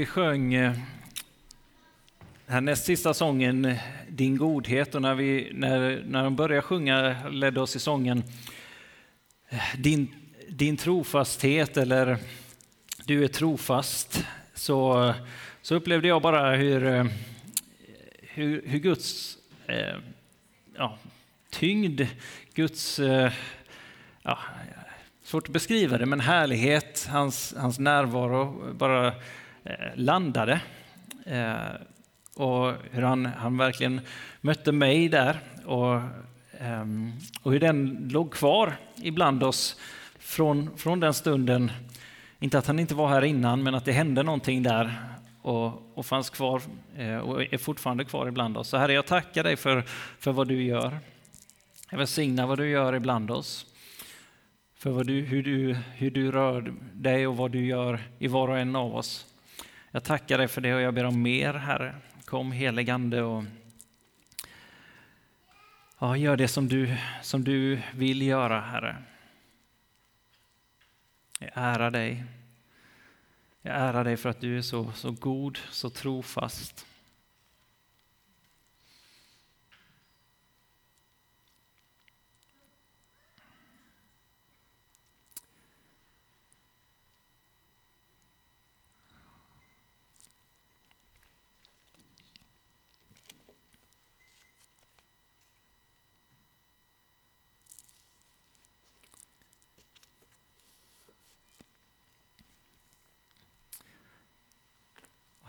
Vi sjöng eh, här den näst sista sången Din godhet. Och när, vi, när, när de började sjunga ledde oss i sången eh, Din, din trofasthet eller Du är trofast så, så upplevde jag bara hur, eh, hur, hur Guds ja, tyngd, Guds ja, svårt att beskriva det, men härlighet, hans, hans närvaro bara Eh, landade. Eh, och hur han, han verkligen mötte mig där. Och, ehm, och hur den låg kvar ibland oss från, från den stunden. Inte att han inte var här innan, men att det hände någonting där och, och fanns kvar eh, och är fortfarande kvar ibland oss. Så Herre, jag tackar dig för, för vad du gör. Jag välsignar vad du gör ibland oss. För vad du, hur, du, hur du rör dig och vad du gör i var och en av oss. Jag tackar dig för det och jag ber om mer, Herre. Kom heligande och ja, gör det som du, som du vill göra, Herre. Jag ärar dig. Jag ärar dig för att du är så, så god, så trofast.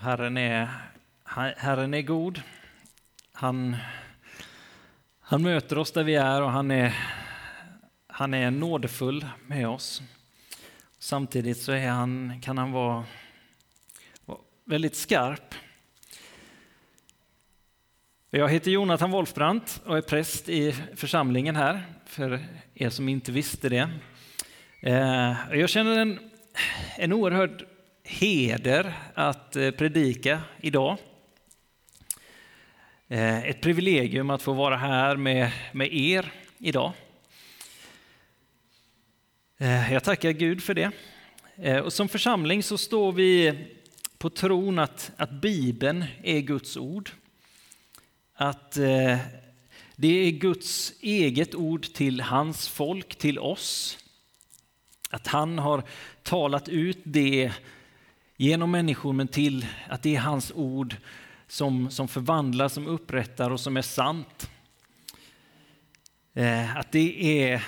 Herren är, Herren är god. Han, han möter oss där vi är och han är, han är nådefull med oss. Samtidigt så är han, kan han vara, vara väldigt skarp. Jag heter Jonathan Wolfbrandt och är präst i församlingen här, för er som inte visste det. Eh, jag känner en, en oerhörd heder att eh, predika idag. Eh, ett privilegium att få vara här med, med er idag. Eh, jag tackar Gud för det. Och som församling så står vi på tron att, att Bibeln är Guds ord. Att det är Guds eget ord till hans folk, till oss. Att han har talat ut det genom människor men till att det är hans ord som, som förvandlar, som upprättar och som är sant. Eh, att det är,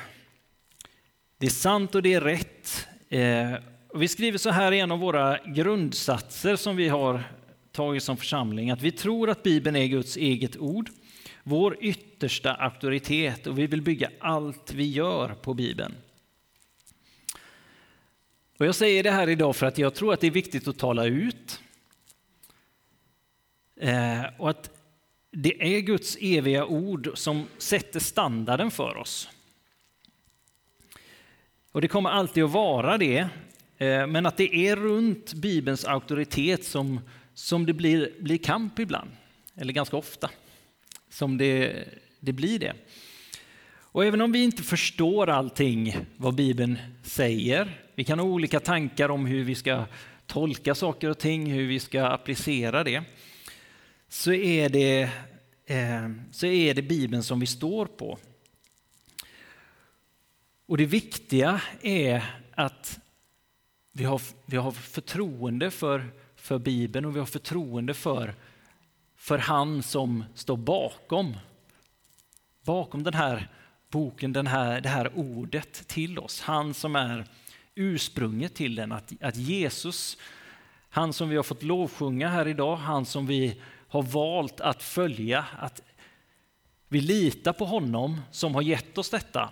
det är sant och det är rätt. Eh, vi skriver så här i en av våra grundsatser som vi har tagit som församling, att vi tror att Bibeln är Guds eget ord, vår yttersta auktoritet och vi vill bygga allt vi gör på Bibeln. Och jag säger det här idag för att jag tror att det är viktigt att tala ut. Eh, och att det är Guds eviga ord som sätter standarden för oss. Och det kommer alltid att vara det, eh, men att det är runt Bibelns auktoritet som, som det blir, blir kamp ibland, eller ganska ofta, som det, det blir det. Och även om vi inte förstår allting vad Bibeln säger, vi kan ha olika tankar om hur vi ska tolka saker och ting, hur vi ska applicera det, så är det, eh, så är det Bibeln som vi står på. Och det viktiga är att vi har, vi har förtroende för, för Bibeln och vi har förtroende för, för han som står bakom, bakom den här boken, den här, det här ordet till oss. Han som är ursprunget till den, att, att Jesus, han som vi har fått lovsjunga här idag, han som vi har valt att följa, att vi litar på honom som har gett oss detta.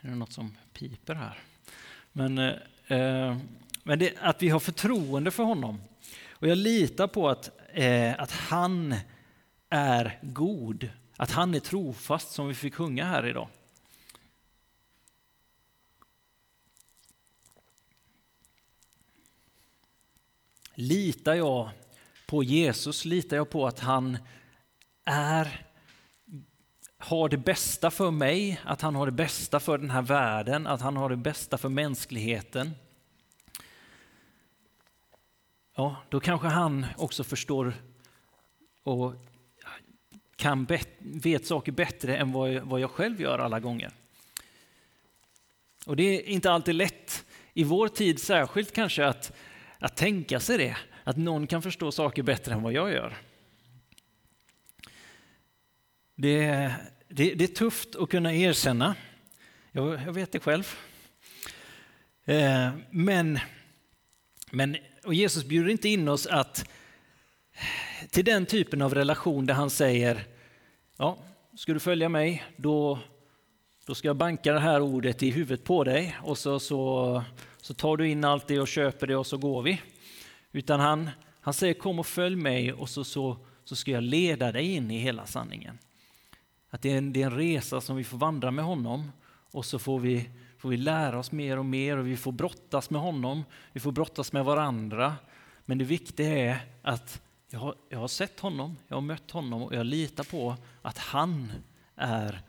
Är det något som piper här? Men, eh, eh men det, att vi har förtroende för honom. Och jag litar på att, eh, att han är god att han är trofast som vi fick sjunga här idag. Litar jag på Jesus, litar jag på att han är, har det bästa för mig, att han har det bästa för den här världen, att han har det bästa för mänskligheten. ja, då kanske han också förstår och kan vet saker bättre än vad jag, vad jag själv gör alla gånger. Och det är inte alltid lätt, i vår tid särskilt kanske, att, att tänka sig det. Att någon kan förstå saker bättre än vad jag gör. Det, det, det är tufft att kunna erkänna. Jag, jag vet det själv. Eh, men, men och Jesus bjuder inte in oss att till den typen av relation där han säger ja, ska du följa mig då, då ska jag banka det här ordet i huvudet på dig och så, så, så tar du in allt det och köper det och så går vi. Utan han, han säger kom och följ mig och så, så, så ska jag leda dig in i hela sanningen. Att det är, en, det är en resa som vi får vandra med honom och så får vi, får vi lära oss mer och mer och vi får brottas med honom, vi får brottas med varandra. Men det viktiga är att jag har, jag har sett honom, jag har mött honom och jag litar på att han är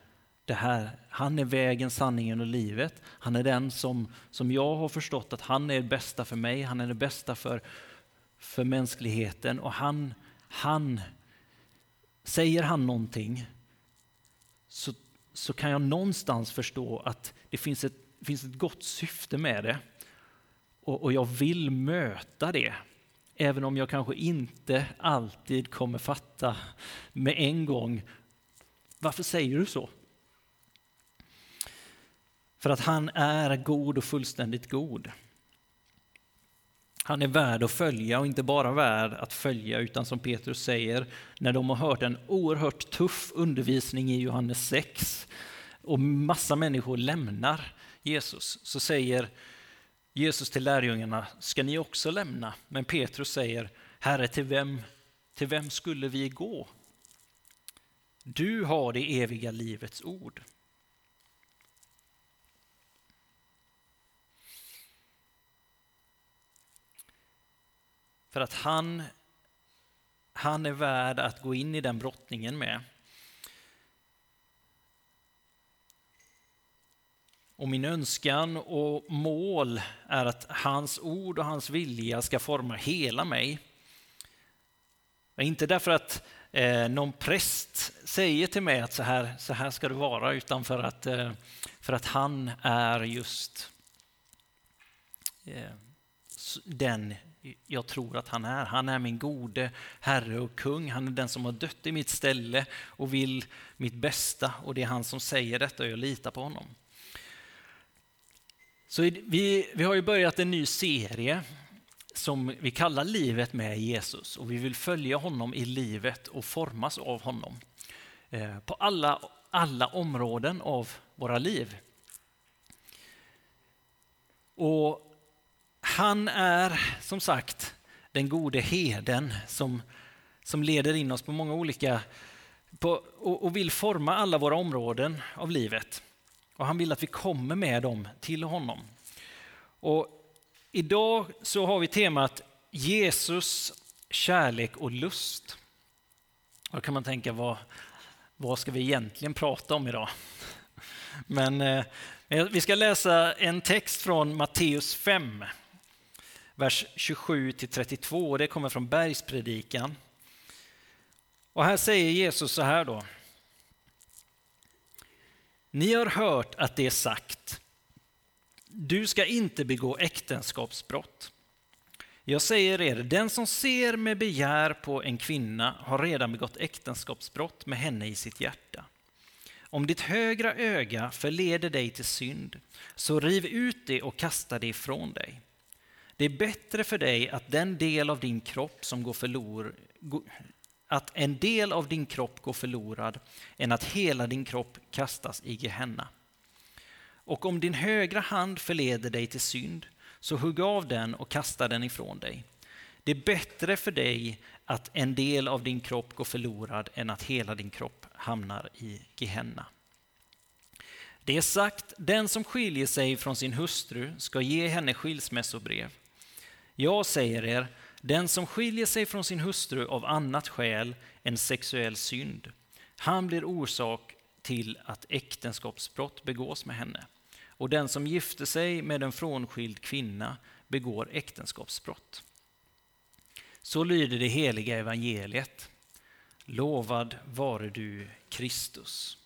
det här. Han är vägen, sanningen och livet. Han är den som, som jag har förstått att han är det bästa för mig, han är det bästa för, för mänskligheten och han, han, säger han någonting så, så kan jag någonstans förstå att det finns ett, finns ett gott syfte med det. Och, och jag vill möta det. Även om jag kanske inte alltid kommer fatta med en gång. Varför säger du så? För att han är god och fullständigt god. Han är värd att följa och inte bara värd att följa utan som Petrus säger när de har hört en oerhört tuff undervisning i Johannes 6 och massa människor lämnar Jesus så säger Jesus till lärjungarna, ska ni också lämna? Men Petrus säger, Herre till vem, till vem skulle vi gå? Du har det eviga livets ord. För att han, han är värd att gå in i den brottningen med. Och min önskan och mål är att hans ord och hans vilja ska forma hela mig. Inte därför att eh, någon präst säger till mig att så här, så här ska det vara, utan för att, eh, för att han är just eh, den jag tror att han är. Han är min gode Herre och kung. Han är den som har dött i mitt ställe och vill mitt bästa. Och det är han som säger detta och jag litar på honom. Så vi, vi har ju börjat en ny serie som vi kallar Livet med Jesus och vi vill följa honom i livet och formas av honom eh, på alla, alla områden av våra liv. Och han är som sagt den gode heden som, som leder in oss på många olika på, och, och vill forma alla våra områden av livet. Och han vill att vi kommer med dem till honom. Och idag så har vi temat Jesus, kärlek och lust. Då kan man tänka, vad, vad ska vi egentligen prata om idag? Men eh, vi ska läsa en text från Matteus 5, vers 27 till 32. Det kommer från Bergspredikan. Och här säger Jesus så här då. Ni har hört att det är sagt, du ska inte begå äktenskapsbrott. Jag säger er, den som ser med begär på en kvinna har redan begått äktenskapsbrott med henne i sitt hjärta. Om ditt högra öga förleder dig till synd, så riv ut det och kasta det ifrån dig. Det är bättre för dig att den del av din kropp som går förlorad att en del av din kropp går förlorad än att hela din kropp kastas i Gehenna. Och om din högra hand förleder dig till synd, så hugg av den och kasta den ifrån dig. Det är bättre för dig att en del av din kropp går förlorad än att hela din kropp hamnar i Gehenna. Det är sagt, den som skiljer sig från sin hustru ska ge henne skilsmässobrev. Jag säger er, den som skiljer sig från sin hustru av annat skäl än sexuell synd, han blir orsak till att äktenskapsbrott begås med henne. Och den som gifter sig med en frånskild kvinna begår äktenskapsbrott. Så lyder det heliga evangeliet. Lovad vare du Kristus.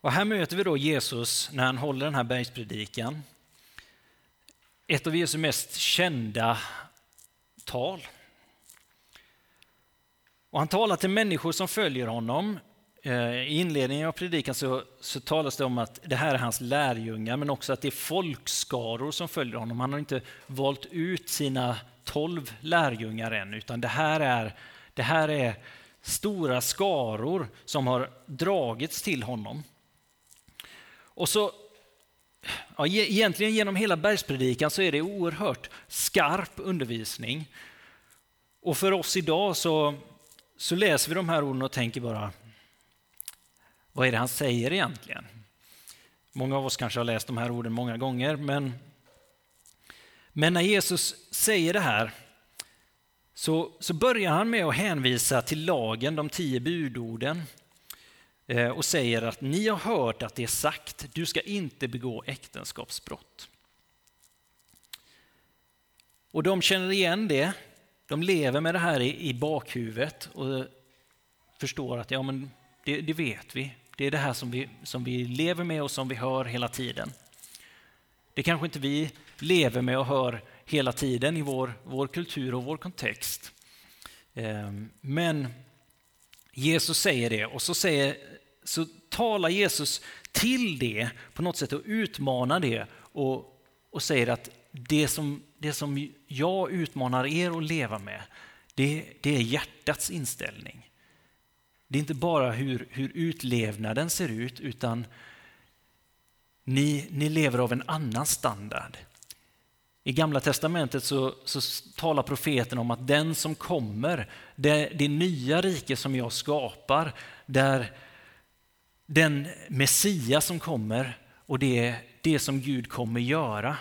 Och här möter vi då Jesus när han håller den här bergspredikan. Ett av Jesu mest kända tal. Och han talar till människor som följer honom. Eh, I inledningen av predikan så, så talas det om att det här är hans lärjungar, men också att det är folkskaror som följer honom. Han har inte valt ut sina tolv lärjungar än, utan det här är, det här är stora skaror som har dragits till honom. Och så, ja, e- egentligen genom hela bergspredikan så är det oerhört skarp undervisning. Och för oss idag så, så läser vi de här orden och tänker bara, vad är det han säger egentligen? Många av oss kanske har läst de här orden många gånger, men, men när Jesus säger det här så, så börjar han med att hänvisa till lagen, de tio budorden Eh, och säger att ni har hört att det är sagt, du ska inte begå äktenskapsbrott. Och de känner igen det, de lever med det här i, i bakhuvudet och förstår att ja, men det, det vet vi. Det är det här som vi, som vi lever med och som vi hör hela tiden. Det kanske inte vi lever med och hör hela tiden i vår, vår kultur och vår kontext. Ehm, men Jesus säger det och så, säger, så talar Jesus till det på något sätt och utmanar det och, och säger att det som, det som jag utmanar er att leva med, det, det är hjärtats inställning. Det är inte bara hur, hur utlevnaden ser ut, utan ni, ni lever av en annan standard. I Gamla testamentet så, så talar profeten om att den som kommer, det, det nya rike som jag skapar, där den Messias som kommer och det, det som Gud kommer göra,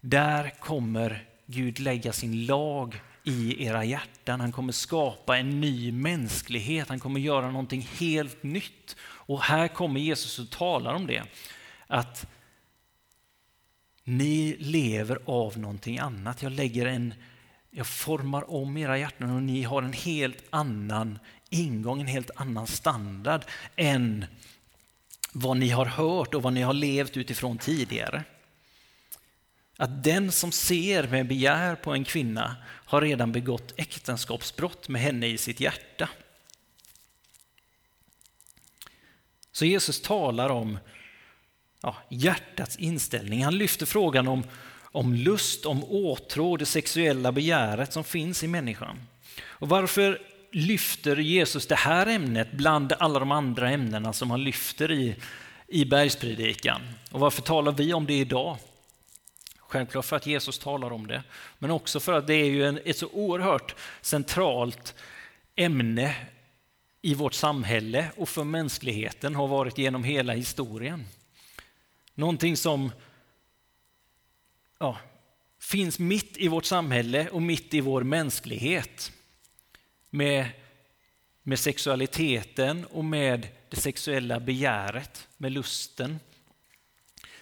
där kommer Gud lägga sin lag i era hjärtan. Han kommer skapa en ny mänsklighet. Han kommer göra någonting helt nytt. Och här kommer Jesus och talar om det. Att ni lever av någonting annat. Jag lägger en, jag formar om era hjärtan och ni har en helt annan ingång, en helt annan standard än vad ni har hört och vad ni har levt utifrån tidigare att den som ser med begär på en kvinna har redan begått äktenskapsbrott med henne i sitt hjärta. Så Jesus talar om ja, hjärtats inställning. Han lyfter frågan om, om lust, om åtrå, det sexuella begäret som finns i människan. Och varför lyfter Jesus det här ämnet bland alla de andra ämnena som han lyfter i, i bergspredikan? Och varför talar vi om det idag? Självklart för att Jesus talar om det, men också för att det är ju en, ett så oerhört centralt ämne i vårt samhälle och för mänskligheten har varit genom hela historien. Någonting som ja, finns mitt i vårt samhälle och mitt i vår mänsklighet. Med, med sexualiteten och med det sexuella begäret, med lusten.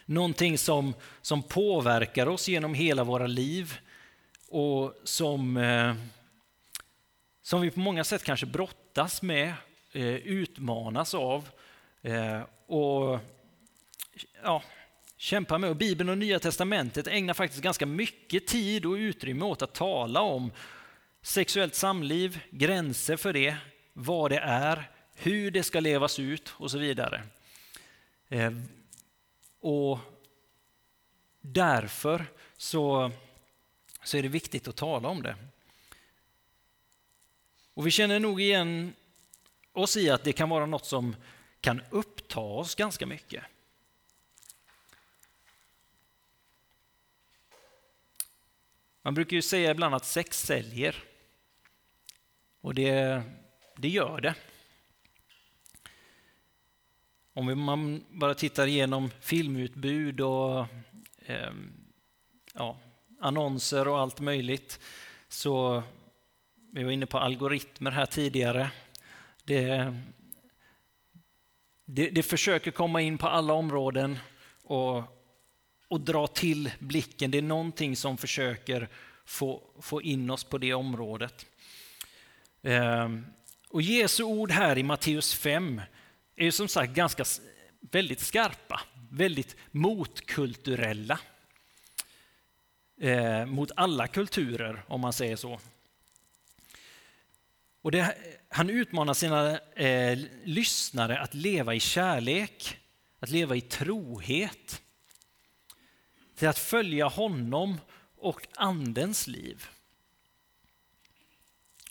Någonting som, som påverkar oss genom hela våra liv och som, eh, som vi på många sätt kanske brottas med, eh, utmanas av eh, och ja, kämpar med. Och Bibeln och Nya Testamentet ägnar faktiskt ganska mycket tid och utrymme åt att tala om sexuellt samliv, gränser för det, vad det är, hur det ska levas ut och så vidare. Eh, och därför så, så är det viktigt att tala om det. Och vi känner nog igen oss i att det kan vara något som kan uppta oss ganska mycket. Man brukar ju säga ibland att sex säljer. Och det, det gör det. Om man bara tittar igenom filmutbud och eh, ja, annonser och allt möjligt så vi var inne på algoritmer här tidigare. Det, det, det försöker komma in på alla områden och, och dra till blicken. Det är någonting som försöker få, få in oss på det området. Ehm, och Jesu ord här i Matteus 5 är ju som sagt ganska väldigt skarpa, väldigt motkulturella. Eh, mot alla kulturer, om man säger så. Och det, han utmanar sina eh, lyssnare att leva i kärlek, att leva i trohet, till att följa honom och Andens liv.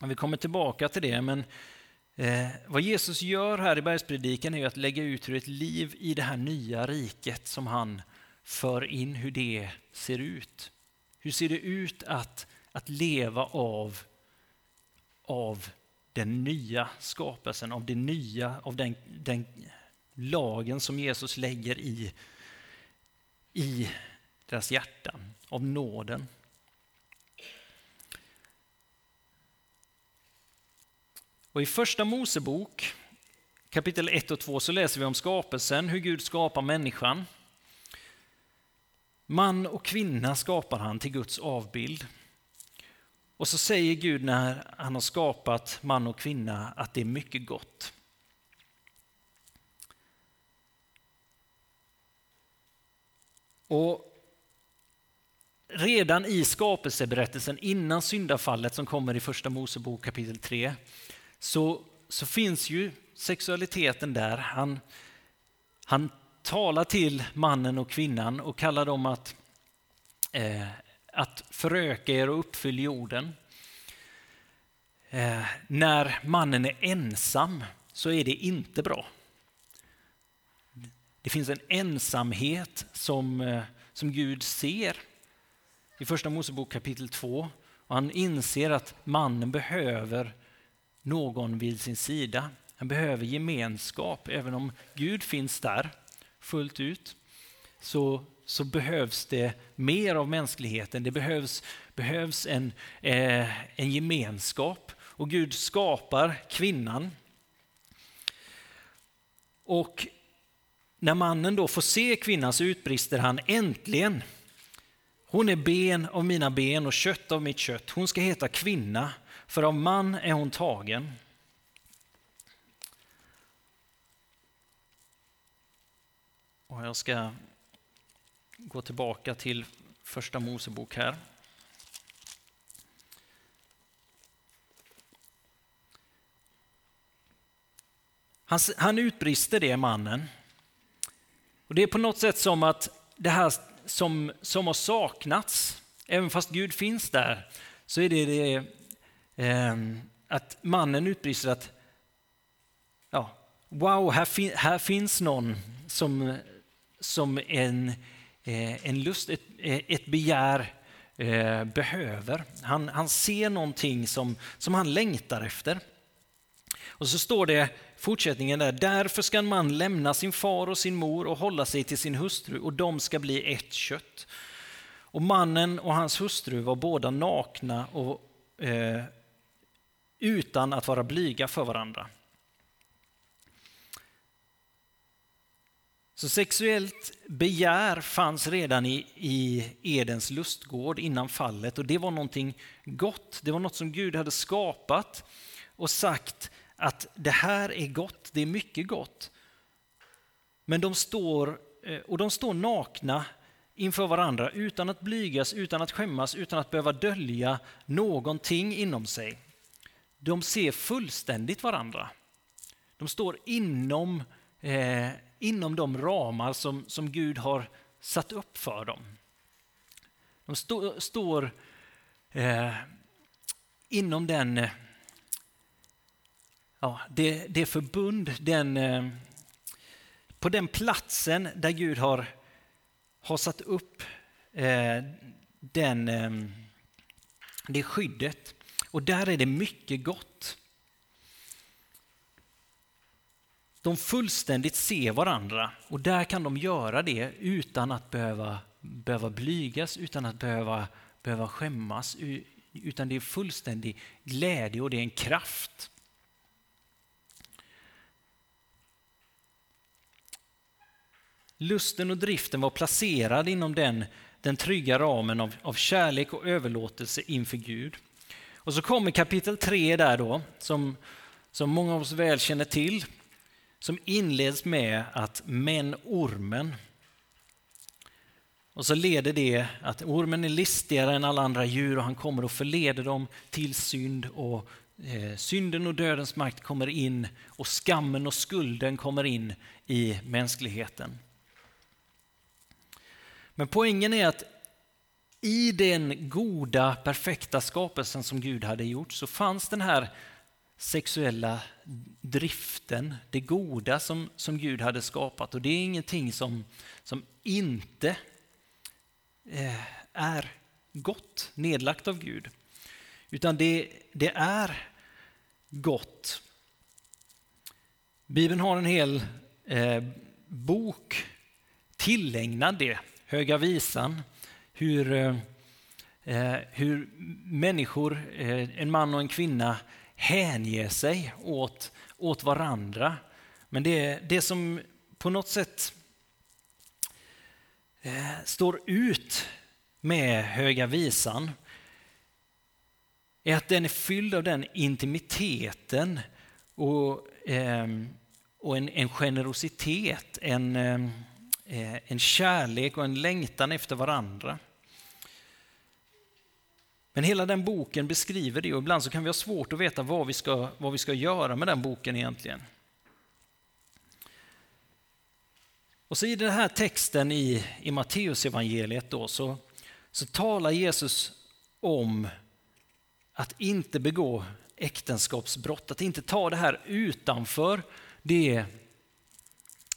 Vi kommer tillbaka till det, men eh, vad Jesus gör här i bergspredikan är att lägga ut hur ett liv i det här nya riket som han för in, hur det ser ut. Hur ser det ut att, att leva av, av den nya skapelsen, av det nya, av den, den lagen som Jesus lägger i, i deras hjärtan, av nåden. Och I första Mosebok kapitel 1 och 2 så läser vi om skapelsen, hur Gud skapar människan. Man och kvinna skapar han till Guds avbild. Och så säger Gud när han har skapat man och kvinna att det är mycket gott. Och redan i skapelseberättelsen innan syndafallet som kommer i första Mosebok kapitel 3 så, så finns ju sexualiteten där. Han, han talar till mannen och kvinnan och kallar dem att, eh, att föröka er och uppfylla jorden. Eh, när mannen är ensam så är det inte bra. Det finns en ensamhet som, eh, som Gud ser i Första Mosebok kapitel 2. Och han inser att mannen behöver någon vid sin sida. Han behöver gemenskap, även om Gud finns där fullt ut. Så, så behövs det mer av mänskligheten. Det behövs, behövs en, eh, en gemenskap. Och Gud skapar kvinnan. Och när mannen då får se kvinnan så utbrister han äntligen. Hon är ben av mina ben och kött av mitt kött. Hon ska heta kvinna, för av man är hon tagen. Och jag ska gå tillbaka till första Mosebok här. Han, han utbrister det, mannen. Och Det är på något sätt som att det här som, som har saknats, även fast Gud finns där, så är det, det Ehm, att mannen utbrister att ja, wow, här, fin, här finns någon som, som en, eh, en lust, ett, ett begär eh, behöver. Han, han ser någonting som, som han längtar efter. Och så står det fortsättningen där, därför ska en man lämna sin far och sin mor och hålla sig till sin hustru och de ska bli ett kött. Och mannen och hans hustru var båda nakna och eh, utan att vara blyga för varandra. Så sexuellt begär fanns redan i, i Edens lustgård innan fallet och det var någonting gott. Det var något som Gud hade skapat och sagt att det här är gott, det är mycket gott. Men de står, eh, och de står nakna inför varandra utan att blygas, utan att skämmas, utan att behöva dölja någonting inom sig. De ser fullständigt varandra. De står inom, eh, inom de ramar som, som Gud har satt upp för dem. De stå, står eh, inom den eh, ja, det, det förbund, den, eh, på den platsen där Gud har, har satt upp eh, den, eh, det skyddet. Och där är det mycket gott. De fullständigt ser varandra och där kan de göra det utan att behöva, behöva blygas, utan att behöva, behöva skämmas. Utan det är fullständig glädje och det är en kraft. Lusten och driften var placerad inom den, den trygga ramen av, av kärlek och överlåtelse inför Gud. Och så kommer kapitel 3 där då, som, som många av oss väl känner till, som inleds med att men ormen. Och så leder det att ormen är listigare än alla andra djur och han kommer och förleder dem till synd och eh, synden och dödens makt kommer in och skammen och skulden kommer in i mänskligheten. Men poängen är att i den goda, perfekta skapelsen som Gud hade gjort så fanns den här sexuella driften, det goda som, som Gud hade skapat. Och det är ingenting som, som inte eh, är gott, nedlagt av Gud. Utan det, det är gott. Bibeln har en hel eh, bok tillägnad det, Höga visan, hur, eh, eh, hur människor, eh, en man och en kvinna, hänger sig åt, åt varandra. Men det, det som på något sätt eh, står ut med Höga visan är att den är fylld av den intimiteten och, eh, och en, en, generositet, en, ehm, eh, en kärlek och en längtan efter varandra. Men hela den boken beskriver det och ibland så kan vi ha svårt att veta vad vi ska, vad vi ska göra med den boken egentligen. Och så i den här texten i, i Matteusevangeliet då så, så talar Jesus om att inte begå äktenskapsbrott, att inte ta det här utanför det,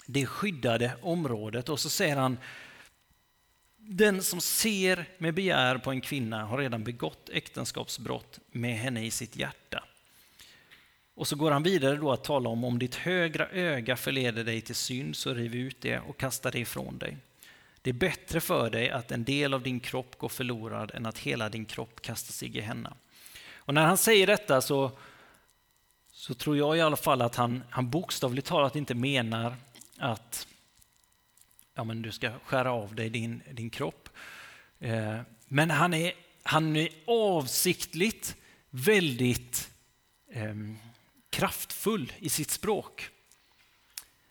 det skyddade området. Och så säger han, den som ser med begär på en kvinna har redan begått äktenskapsbrott med henne i sitt hjärta. Och så går han vidare då att tala om om ditt högra öga förleder dig till synd så riv ut det och kasta det ifrån dig. Det är bättre för dig att en del av din kropp går förlorad än att hela din kropp kastas i Gehenna. Och när han säger detta så, så tror jag i alla fall att han, han bokstavligt talat inte menar att ja, men du ska skära av dig din, din kropp. Eh, men han är, han är avsiktligt väldigt eh, kraftfull i sitt språk.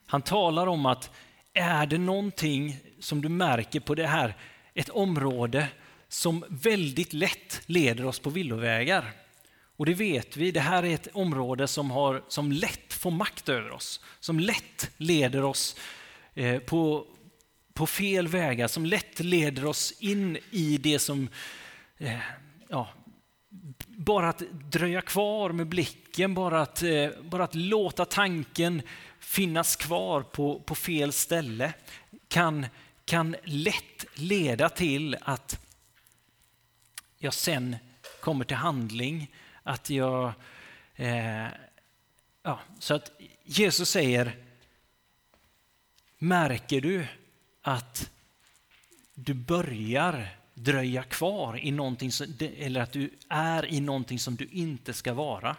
Han talar om att är det någonting som du märker på det här, ett område som väldigt lätt leder oss på villovägar. Och det vet vi, det här är ett område som, har, som lätt får makt över oss, som lätt leder oss eh, på, på fel vägar, som lätt leder oss in i det som eh, ja, bara att dröja kvar med blicken, bara att, eh, bara att låta tanken finnas kvar på, på fel ställe kan, kan lätt leda till att jag sen kommer till handling, att jag... Eh, ja, så att Jesus säger, märker du att du börjar dröja kvar i någonting som, eller att du är i någonting som du inte ska vara,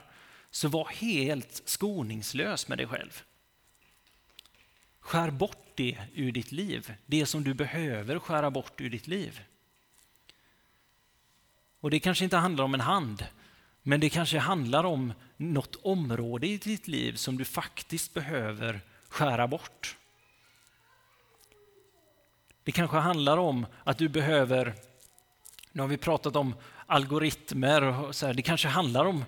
så var helt skoningslös med dig själv. Skär bort det ur ditt liv, det som du behöver skära bort ur ditt liv. Och det kanske inte handlar om en hand, men det kanske handlar om något område i ditt liv som du faktiskt behöver skära bort. Det kanske handlar om att du behöver, nu har vi pratat om algoritmer, och så här, det kanske handlar om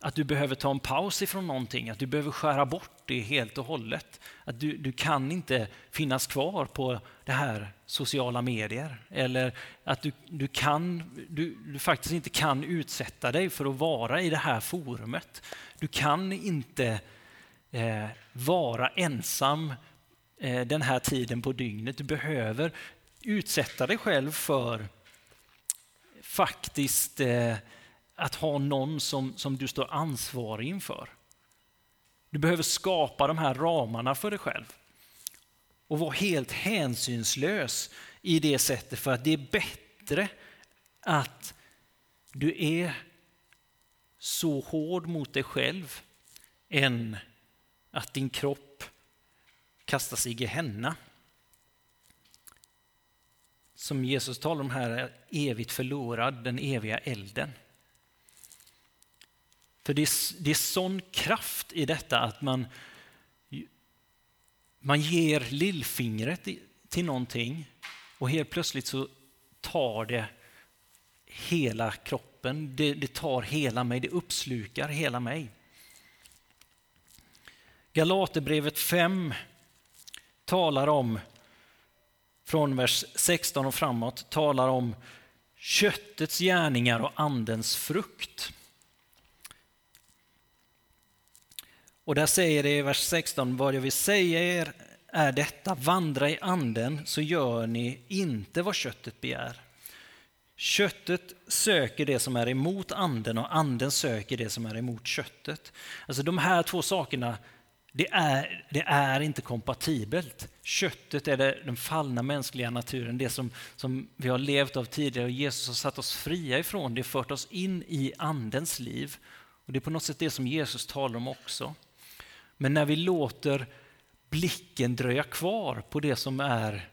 att du behöver ta en paus ifrån någonting, att du behöver skära bort det helt och hållet. Att du, du kan inte finnas kvar på det här sociala medier. Eller att du, du, kan, du, du faktiskt inte kan utsätta dig för att vara i det här forumet. Du kan inte eh, vara ensam Eh, den här tiden på dygnet. Du behöver utsätta dig själv för faktiskt eh, att ha någon som, som du står ansvarig inför. Du behöver skapa de här ramarna för dig själv och vara helt hänsynslös i det sättet för att det är bättre att du är så hård mot dig själv än att din kropp kastas i Gehenna. som Jesus talar om här är evigt förlorad, den eviga elden. För det är, det är sån kraft i detta att man, man ger lillfingret till någonting och helt plötsligt så tar det hela kroppen, det, det tar hela mig, det uppslukar hela mig. Galaterbrevet 5 talar om, från vers 16 och framåt, talar om köttets gärningar och andens frukt. Och där säger det i vers 16, vad jag vill säga er är detta, vandra i anden så gör ni inte vad köttet begär. Köttet söker det som är emot anden och anden söker det som är emot köttet. Alltså de här två sakerna, det är, det är inte kompatibelt. Köttet är det, den fallna mänskliga naturen, det som, som vi har levt av tidigare och Jesus har satt oss fria ifrån, det har fört oss in i andens liv. Och Det är på något sätt det som Jesus talar om också. Men när vi låter blicken dröja kvar på det som är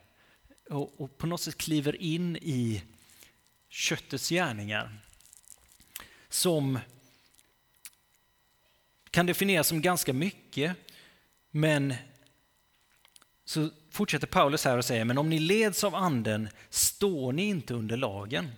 och, och på något sätt kliver in i köttets gärningar som kan definieras som ganska mycket, men så fortsätter Paulus här och säger, men om ni leds av anden står ni inte under lagen.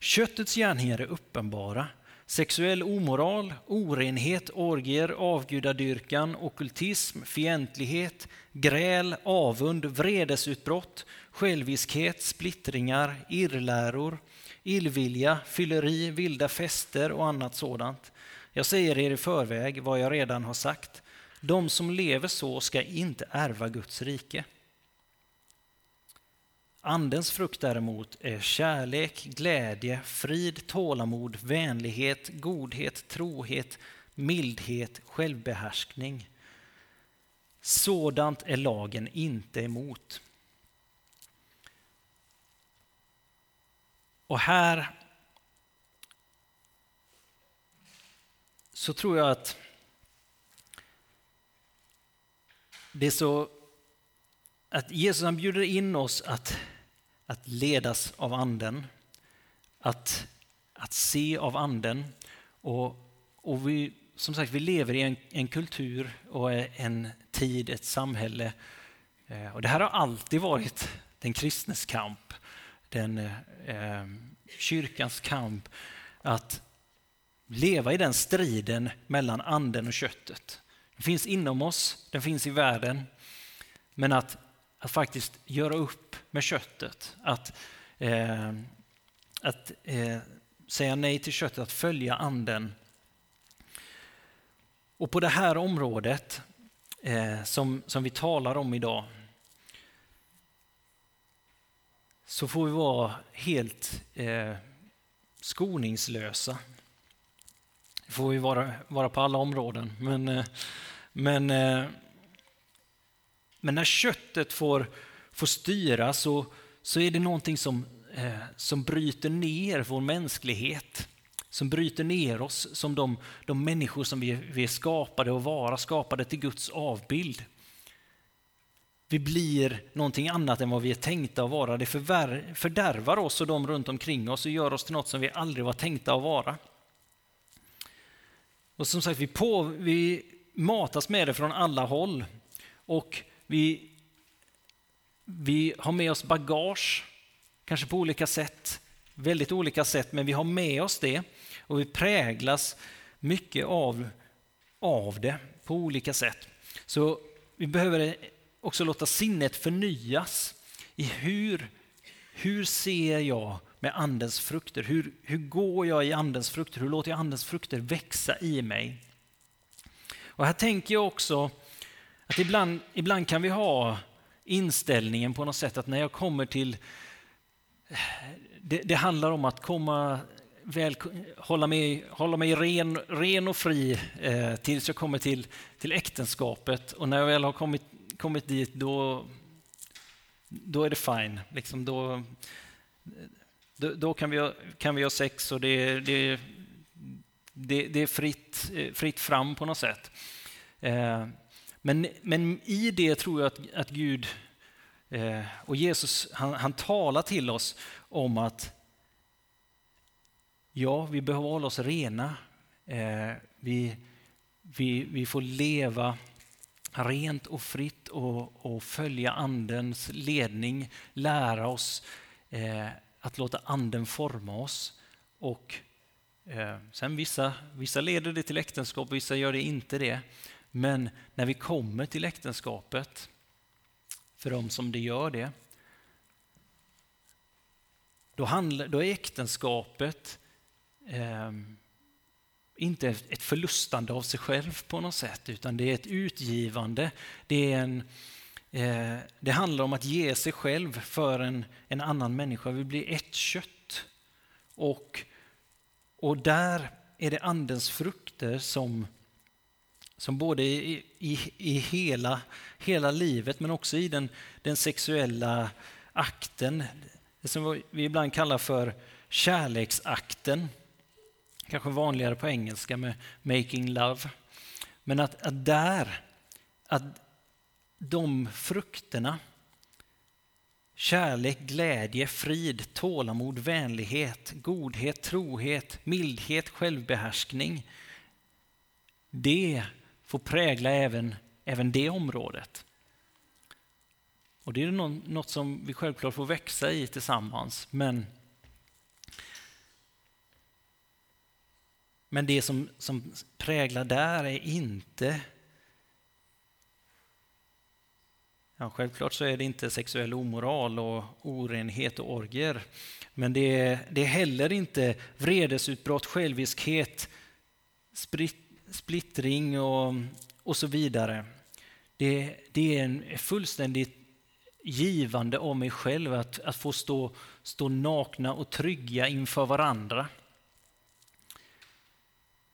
Köttets gärningar är uppenbara, Sexuell omoral, orenhet, orgier, avgudadyrkan, okultism, fientlighet, gräl, avund, vredesutbrott, själviskhet, splittringar, irrläror, illvilja, fylleri, vilda fester och annat sådant. Jag säger er i förväg vad jag redan har sagt. De som lever så ska inte ärva Guds rike. Andens frukt däremot är kärlek, glädje, frid, tålamod, vänlighet, godhet, trohet, mildhet, självbehärskning. Sådant är lagen inte emot. Och här så tror jag att det är så att Jesus han bjuder in oss att att ledas av anden, att, att se av anden. Och, och vi, som sagt, vi lever i en, en kultur och en tid, ett samhälle. Eh, och det här har alltid varit den kristnes kamp, den eh, kyrkans kamp, att leva i den striden mellan anden och köttet. Den finns inom oss, den finns i världen, men att, att faktiskt göra upp med köttet. Att, eh, att eh, säga nej till köttet, att följa anden. Och på det här området eh, som, som vi talar om idag så får vi vara helt eh, skoningslösa. Det får vi vara, vara på alla områden. Men, eh, men, eh, men när köttet får får styra så, så är det någonting som, eh, som bryter ner vår mänsklighet. Som bryter ner oss som de, de människor som vi, vi är skapade att vara, skapade till Guds avbild. Vi blir någonting annat än vad vi är tänkta att vara. Det förvär, fördärvar oss och de runt omkring oss och gör oss till något som vi aldrig var tänkta att vara. Och som sagt, vi, på, vi matas med det från alla håll. Och vi vi har med oss bagage, kanske på olika sätt, väldigt olika sätt, men vi har med oss det och vi präglas mycket av, av det på olika sätt. Så vi behöver också låta sinnet förnyas i hur, hur ser jag med andens frukter? Hur, hur går jag i andens frukter? Hur låter jag andens frukter växa i mig? Och här tänker jag också att ibland, ibland kan vi ha inställningen på något sätt att när jag kommer till... Det, det handlar om att komma väl, hålla mig, hålla mig ren, ren och fri eh, tills jag kommer till, till äktenskapet. Och när jag väl har kommit, kommit dit, då, då är det fine. Liksom då, då, då, kan, vi, kan vi ha sex och det, det, det, det är fritt, eh, fritt fram på något sätt. Eh, men, men i det tror jag att, att Gud Eh, och Jesus han, han talar till oss om att ja, vi behöver hålla oss rena. Eh, vi, vi, vi får leva rent och fritt och, och följa Andens ledning, lära oss eh, att låta Anden forma oss. Och eh, sen vissa, vissa leder det till äktenskap, vissa gör det inte det. Men när vi kommer till äktenskapet, för de som det gör det, då, handlar, då är äktenskapet eh, inte ett förlustande av sig själv på något sätt, utan det är ett utgivande. Det, är en, Eh, det handlar om att ge sig själv för en, en annan människa. Vi blir ett kött. Och, och där är det Andens frukter som, som både i, i, i hela, hela livet men också i den, den sexuella akten, det som vi ibland kallar för kärleksakten kanske vanligare på engelska med making love. Men att, att där, att de frukterna, kärlek, glädje, frid, tålamod, vänlighet, godhet, trohet, mildhet, självbehärskning, det får prägla även, även det området. Och det är något som vi självklart får växa i tillsammans, men Men det som, som präglar där är inte Ja, självklart så är det inte sexuell omoral och orenhet och orger. Men det är, det är heller inte vredesutbrott, själviskhet, sprit, splittring och, och så vidare. Det, det är en fullständigt givande av mig själv att, att få stå, stå nakna och trygga inför varandra.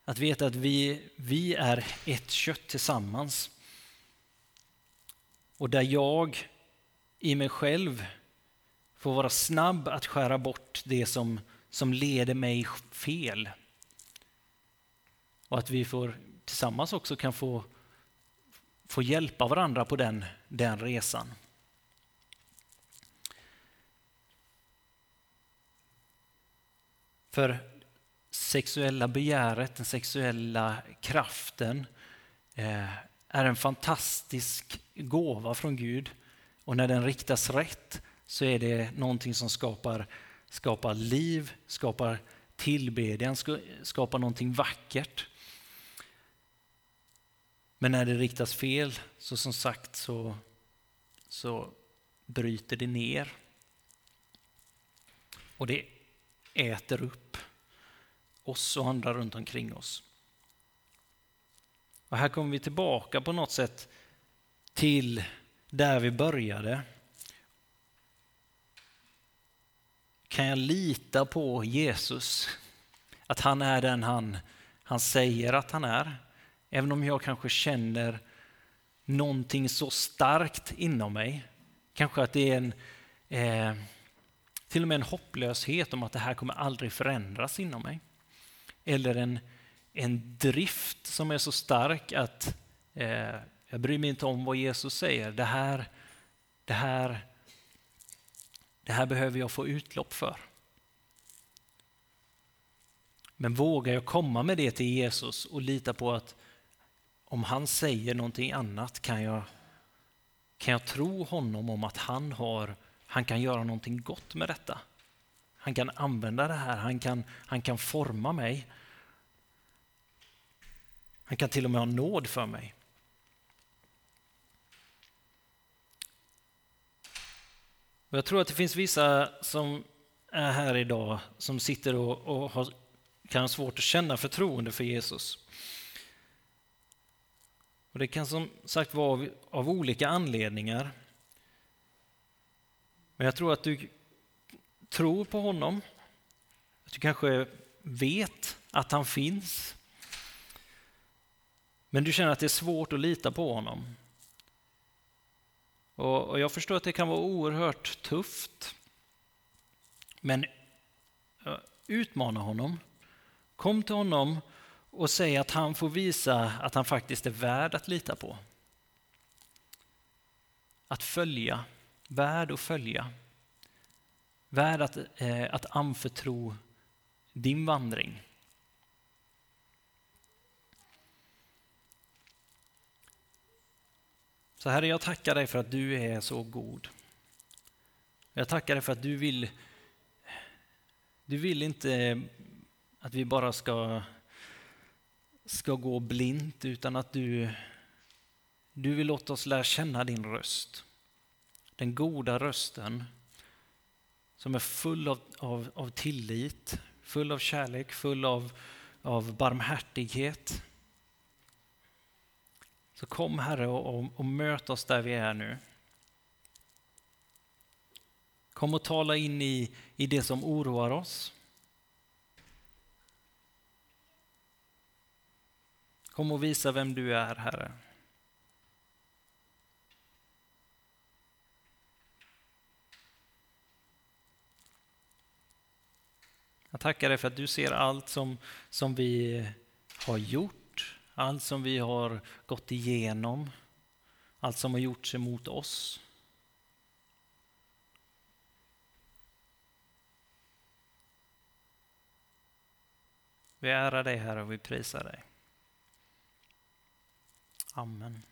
Att veta att vi, vi är ett kött tillsammans. Och där jag i mig själv får vara snabb att skära bort det som, som leder mig fel. Och att vi får, tillsammans också kan få, få hjälpa varandra på den, den resan. För sexuella begäret, den sexuella kraften eh, är en fantastisk gåva från Gud. Och när den riktas rätt så är det någonting som skapar, skapar liv, skapar tillbedjan, skapar någonting vackert. Men när det riktas fel, så som sagt, så, så bryter det ner. Och det äter upp oss och andra runt omkring oss. Och här kommer vi tillbaka på något sätt till där vi började. Kan jag lita på Jesus? Att han är den han, han säger att han är? Även om jag kanske känner någonting så starkt inom mig. Kanske att det är en, eh, till och med en hopplöshet om att det här kommer aldrig förändras inom mig eller en, en drift som är så stark att eh, jag bryr mig inte om vad Jesus säger. Det här, det, här, det här behöver jag få utlopp för. Men vågar jag komma med det till Jesus och lita på att om han säger någonting annat kan jag, kan jag tro honom om att han, har, han kan göra någonting gott med detta. Han kan använda det här, han kan, han kan forma mig. Han kan till och med ha nåd för mig. Och jag tror att det finns vissa som är här idag som sitter och, och har, kan ha svårt att känna förtroende för Jesus. Och Det kan som sagt vara av, av olika anledningar. Men jag tror att du tror på honom. Att du kanske vet att han finns. Men du känner att det är svårt att lita på honom. Och, och jag förstår att det kan vara oerhört tufft. Men utmana honom. Kom till honom och säg att han får visa att han faktiskt är värd att lita på. Att följa. värd att följa. Värd att, eh, att anförtro din vandring. Så Herre, jag tackar dig för att du är så god. Jag tackar dig för att du vill, du vill inte att vi bara ska, ska gå blint utan att du, du vill låta oss lära känna din röst. Den goda rösten som är full av, av, av tillit, full av kärlek, full av, av barmhärtighet. Så kom Herre och, och, och möt oss där vi är nu. Kom och tala in i, i det som oroar oss. Kom och visa vem du är, Herre. Jag tackar dig för att du ser allt som, som vi har gjort, allt som vi har gått igenom, allt som har gjorts emot oss. Vi ärar dig, Herre, och vi prisar dig. Amen.